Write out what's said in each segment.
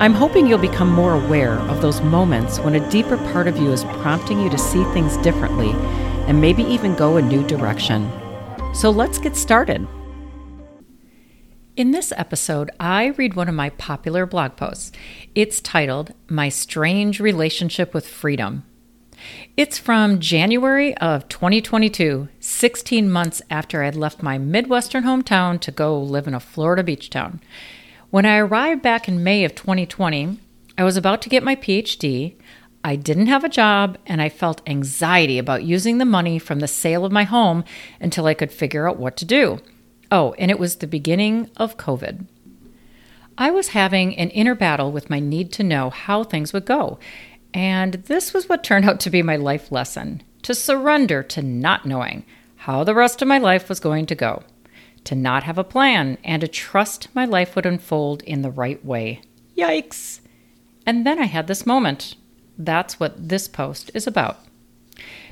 I'm hoping you'll become more aware of those moments when a deeper part of you is prompting you to see things differently and maybe even go a new direction. So let's get started. In this episode, I read one of my popular blog posts. It's titled My Strange Relationship with Freedom. It's from January of 2022, 16 months after I'd left my Midwestern hometown to go live in a Florida beach town. When I arrived back in May of 2020, I was about to get my PhD. I didn't have a job, and I felt anxiety about using the money from the sale of my home until I could figure out what to do. Oh, and it was the beginning of COVID. I was having an inner battle with my need to know how things would go. And this was what turned out to be my life lesson to surrender to not knowing how the rest of my life was going to go, to not have a plan, and to trust my life would unfold in the right way. Yikes! And then I had this moment. That's what this post is about.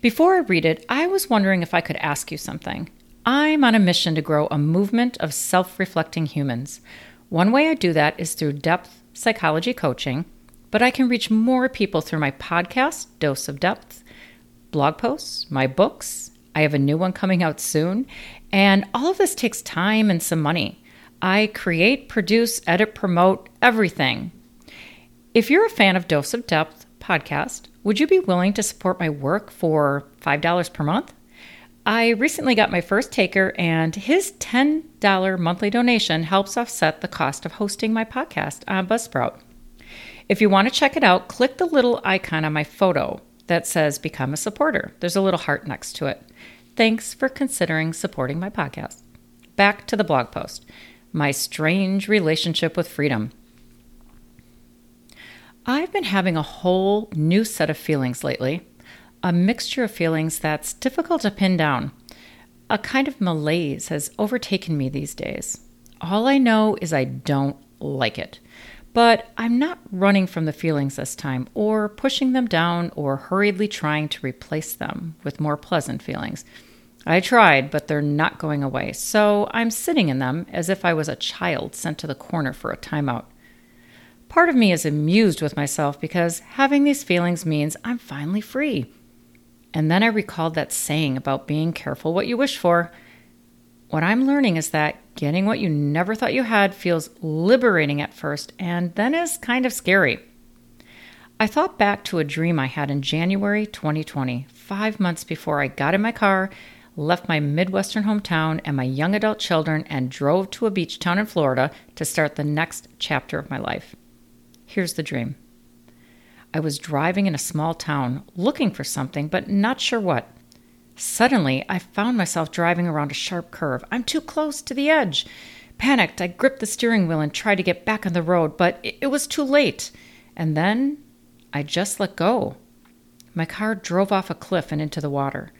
Before I read it, I was wondering if I could ask you something. I'm on a mission to grow a movement of self reflecting humans. One way I do that is through depth psychology coaching, but I can reach more people through my podcast, Dose of Depth, blog posts, my books. I have a new one coming out soon, and all of this takes time and some money. I create, produce, edit, promote everything. If you're a fan of Dose of Depth podcast, would you be willing to support my work for $5 per month? I recently got my first taker, and his $10 monthly donation helps offset the cost of hosting my podcast on Buzzsprout. If you want to check it out, click the little icon on my photo that says Become a Supporter. There's a little heart next to it. Thanks for considering supporting my podcast. Back to the blog post My Strange Relationship with Freedom. I've been having a whole new set of feelings lately a mixture of feelings that's difficult to pin down. A kind of malaise has overtaken me these days. All I know is I don't like it. But I'm not running from the feelings this time, or pushing them down, or hurriedly trying to replace them with more pleasant feelings. I tried, but they're not going away, so I'm sitting in them as if I was a child sent to the corner for a timeout. Part of me is amused with myself because having these feelings means I'm finally free. And then I recalled that saying about being careful what you wish for. What I'm learning is that getting what you never thought you had feels liberating at first and then is kind of scary. I thought back to a dream I had in January 2020, five months before I got in my car, left my Midwestern hometown and my young adult children, and drove to a beach town in Florida to start the next chapter of my life. Here's the dream. I was driving in a small town looking for something, but not sure what. Suddenly, I found myself driving around a sharp curve. I'm too close to the edge. Panicked, I gripped the steering wheel and tried to get back on the road, but it was too late. And then I just let go. My car drove off a cliff and into the water.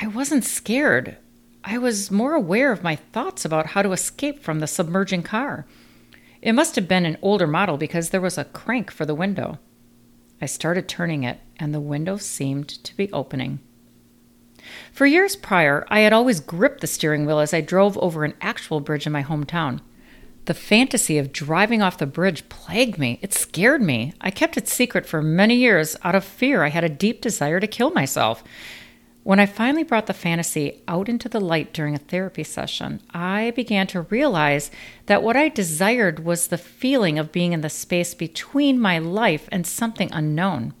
I wasn't scared. I was more aware of my thoughts about how to escape from the submerging car. It must have been an older model because there was a crank for the window. I started turning it, and the window seemed to be opening. For years prior, I had always gripped the steering wheel as I drove over an actual bridge in my hometown. The fantasy of driving off the bridge plagued me. It scared me. I kept it secret for many years out of fear I had a deep desire to kill myself. When I finally brought the fantasy out into the light during a therapy session, I began to realize that what I desired was the feeling of being in the space between my life and something unknown.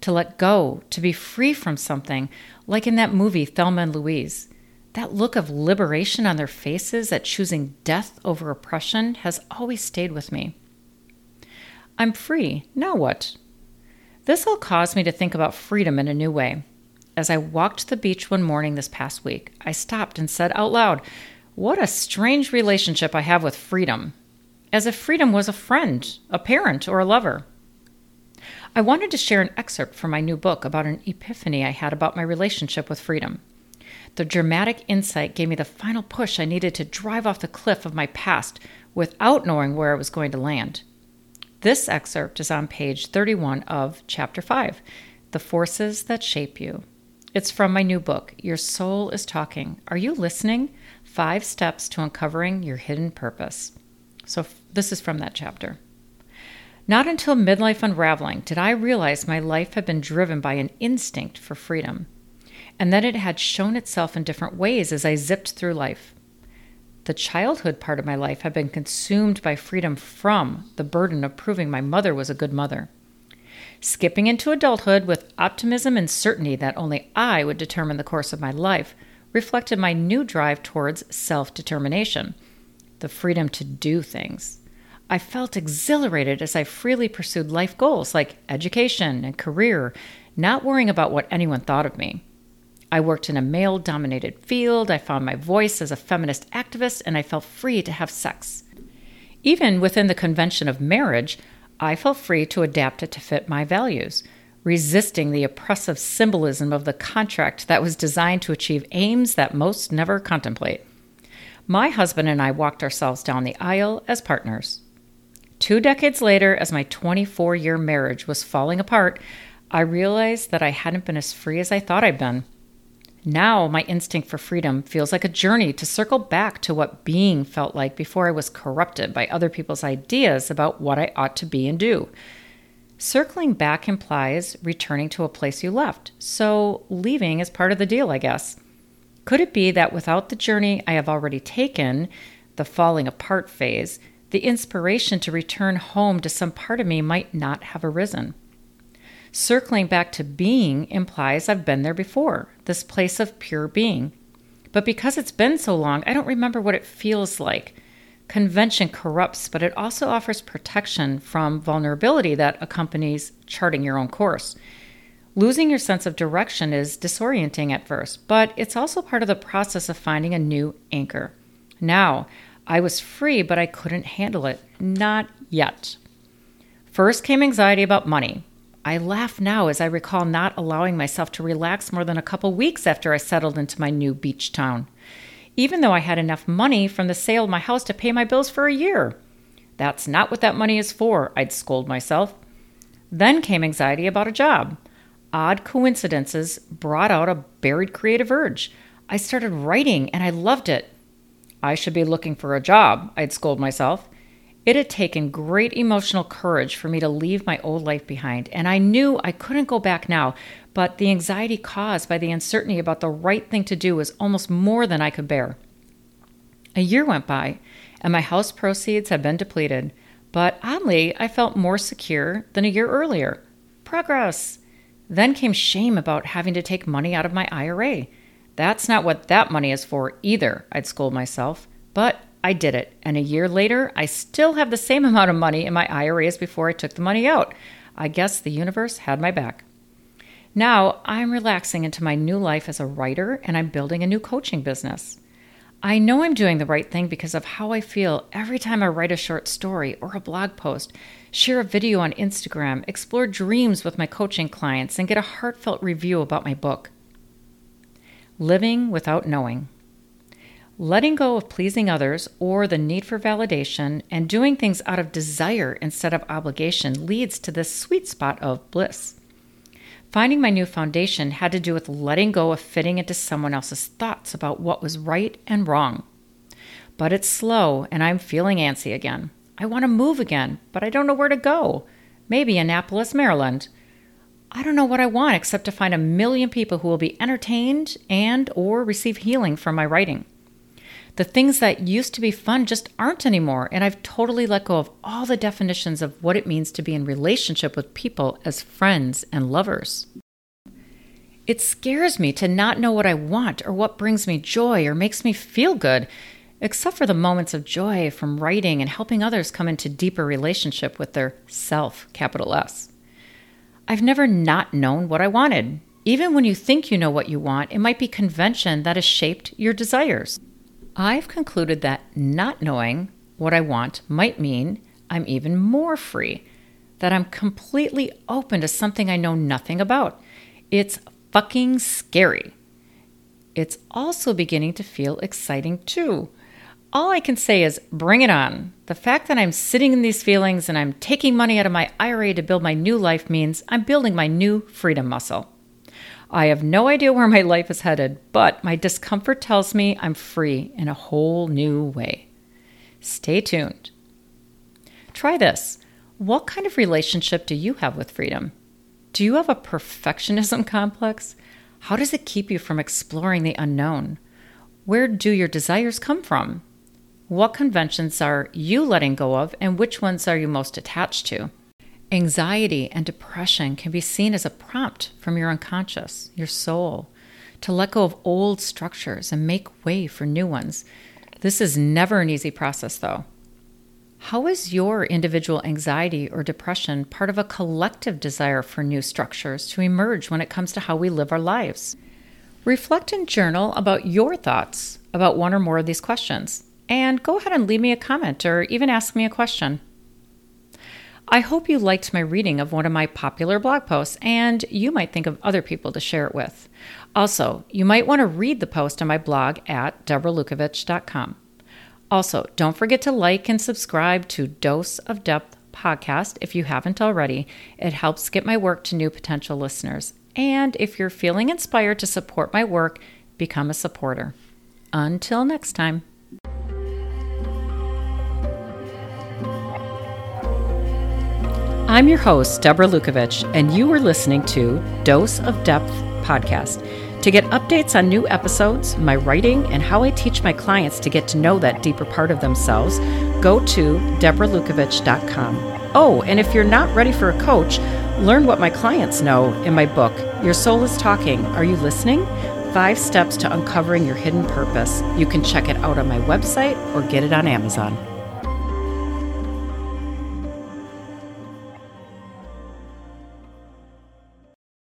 To let go, to be free from something, like in that movie Thelma and Louise. That look of liberation on their faces at choosing death over oppression has always stayed with me. I'm free. Now what? This all caused me to think about freedom in a new way. As I walked the beach one morning this past week, I stopped and said out loud, What a strange relationship I have with freedom. as if freedom was a friend, a parent, or a lover. I wanted to share an excerpt from my new book about an epiphany I had about my relationship with freedom. The dramatic insight gave me the final push I needed to drive off the cliff of my past without knowing where I was going to land. This excerpt is on page 31 of Chapter 5 The Forces That Shape You. It's from my new book, Your Soul is Talking. Are you listening? Five Steps to Uncovering Your Hidden Purpose. So, this is from that chapter. Not until midlife unraveling did I realize my life had been driven by an instinct for freedom, and that it had shown itself in different ways as I zipped through life. The childhood part of my life had been consumed by freedom from the burden of proving my mother was a good mother. Skipping into adulthood with optimism and certainty that only I would determine the course of my life reflected my new drive towards self determination, the freedom to do things. I felt exhilarated as I freely pursued life goals like education and career, not worrying about what anyone thought of me. I worked in a male dominated field, I found my voice as a feminist activist, and I felt free to have sex. Even within the convention of marriage, I felt free to adapt it to fit my values, resisting the oppressive symbolism of the contract that was designed to achieve aims that most never contemplate. My husband and I walked ourselves down the aisle as partners. Two decades later, as my 24 year marriage was falling apart, I realized that I hadn't been as free as I thought I'd been. Now, my instinct for freedom feels like a journey to circle back to what being felt like before I was corrupted by other people's ideas about what I ought to be and do. Circling back implies returning to a place you left, so leaving is part of the deal, I guess. Could it be that without the journey I have already taken, the falling apart phase, the inspiration to return home to some part of me might not have arisen. Circling back to being implies I've been there before, this place of pure being. But because it's been so long, I don't remember what it feels like. Convention corrupts, but it also offers protection from vulnerability that accompanies charting your own course. Losing your sense of direction is disorienting at first, but it's also part of the process of finding a new anchor. Now, I was free, but I couldn't handle it. Not yet. First came anxiety about money. I laugh now as I recall not allowing myself to relax more than a couple weeks after I settled into my new beach town, even though I had enough money from the sale of my house to pay my bills for a year. That's not what that money is for, I'd scold myself. Then came anxiety about a job. Odd coincidences brought out a buried creative urge. I started writing and I loved it. I should be looking for a job, I'd scold myself. It had taken great emotional courage for me to leave my old life behind, and I knew I couldn't go back now, but the anxiety caused by the uncertainty about the right thing to do was almost more than I could bear. A year went by, and my house proceeds had been depleted, but oddly, I felt more secure than a year earlier. Progress! Then came shame about having to take money out of my IRA. That's not what that money is for either, I'd scold myself. But I did it, and a year later, I still have the same amount of money in my IRA as before I took the money out. I guess the universe had my back. Now I'm relaxing into my new life as a writer, and I'm building a new coaching business. I know I'm doing the right thing because of how I feel every time I write a short story or a blog post, share a video on Instagram, explore dreams with my coaching clients, and get a heartfelt review about my book. Living without knowing. Letting go of pleasing others or the need for validation and doing things out of desire instead of obligation leads to this sweet spot of bliss. Finding my new foundation had to do with letting go of fitting into someone else's thoughts about what was right and wrong. But it's slow, and I'm feeling antsy again. I want to move again, but I don't know where to go. Maybe Annapolis, Maryland. I don't know what I want except to find a million people who will be entertained and or receive healing from my writing. The things that used to be fun just aren't anymore, and I've totally let go of all the definitions of what it means to be in relationship with people as friends and lovers. It scares me to not know what I want or what brings me joy or makes me feel good, except for the moments of joy from writing and helping others come into deeper relationship with their self, capital S. I've never not known what I wanted. Even when you think you know what you want, it might be convention that has shaped your desires. I've concluded that not knowing what I want might mean I'm even more free, that I'm completely open to something I know nothing about. It's fucking scary. It's also beginning to feel exciting too. All I can say is bring it on. The fact that I'm sitting in these feelings and I'm taking money out of my IRA to build my new life means I'm building my new freedom muscle. I have no idea where my life is headed, but my discomfort tells me I'm free in a whole new way. Stay tuned. Try this. What kind of relationship do you have with freedom? Do you have a perfectionism complex? How does it keep you from exploring the unknown? Where do your desires come from? What conventions are you letting go of, and which ones are you most attached to? Anxiety and depression can be seen as a prompt from your unconscious, your soul, to let go of old structures and make way for new ones. This is never an easy process, though. How is your individual anxiety or depression part of a collective desire for new structures to emerge when it comes to how we live our lives? Reflect and journal about your thoughts about one or more of these questions, and go ahead and leave me a comment or even ask me a question. I hope you liked my reading of one of my popular blog posts, and you might think of other people to share it with. Also, you might want to read the post on my blog at deborahlukovich.com. Also, don't forget to like and subscribe to Dose of Depth podcast if you haven't already. It helps get my work to new potential listeners. And if you're feeling inspired to support my work, become a supporter. Until next time. I'm your host, Deborah Lukovich, and you are listening to Dose of Depth podcast. To get updates on new episodes, my writing, and how I teach my clients to get to know that deeper part of themselves, go to deborahlukovich.com. Oh, and if you're not ready for a coach, learn what my clients know in my book, Your Soul is Talking. Are you listening? Five Steps to Uncovering Your Hidden Purpose. You can check it out on my website or get it on Amazon.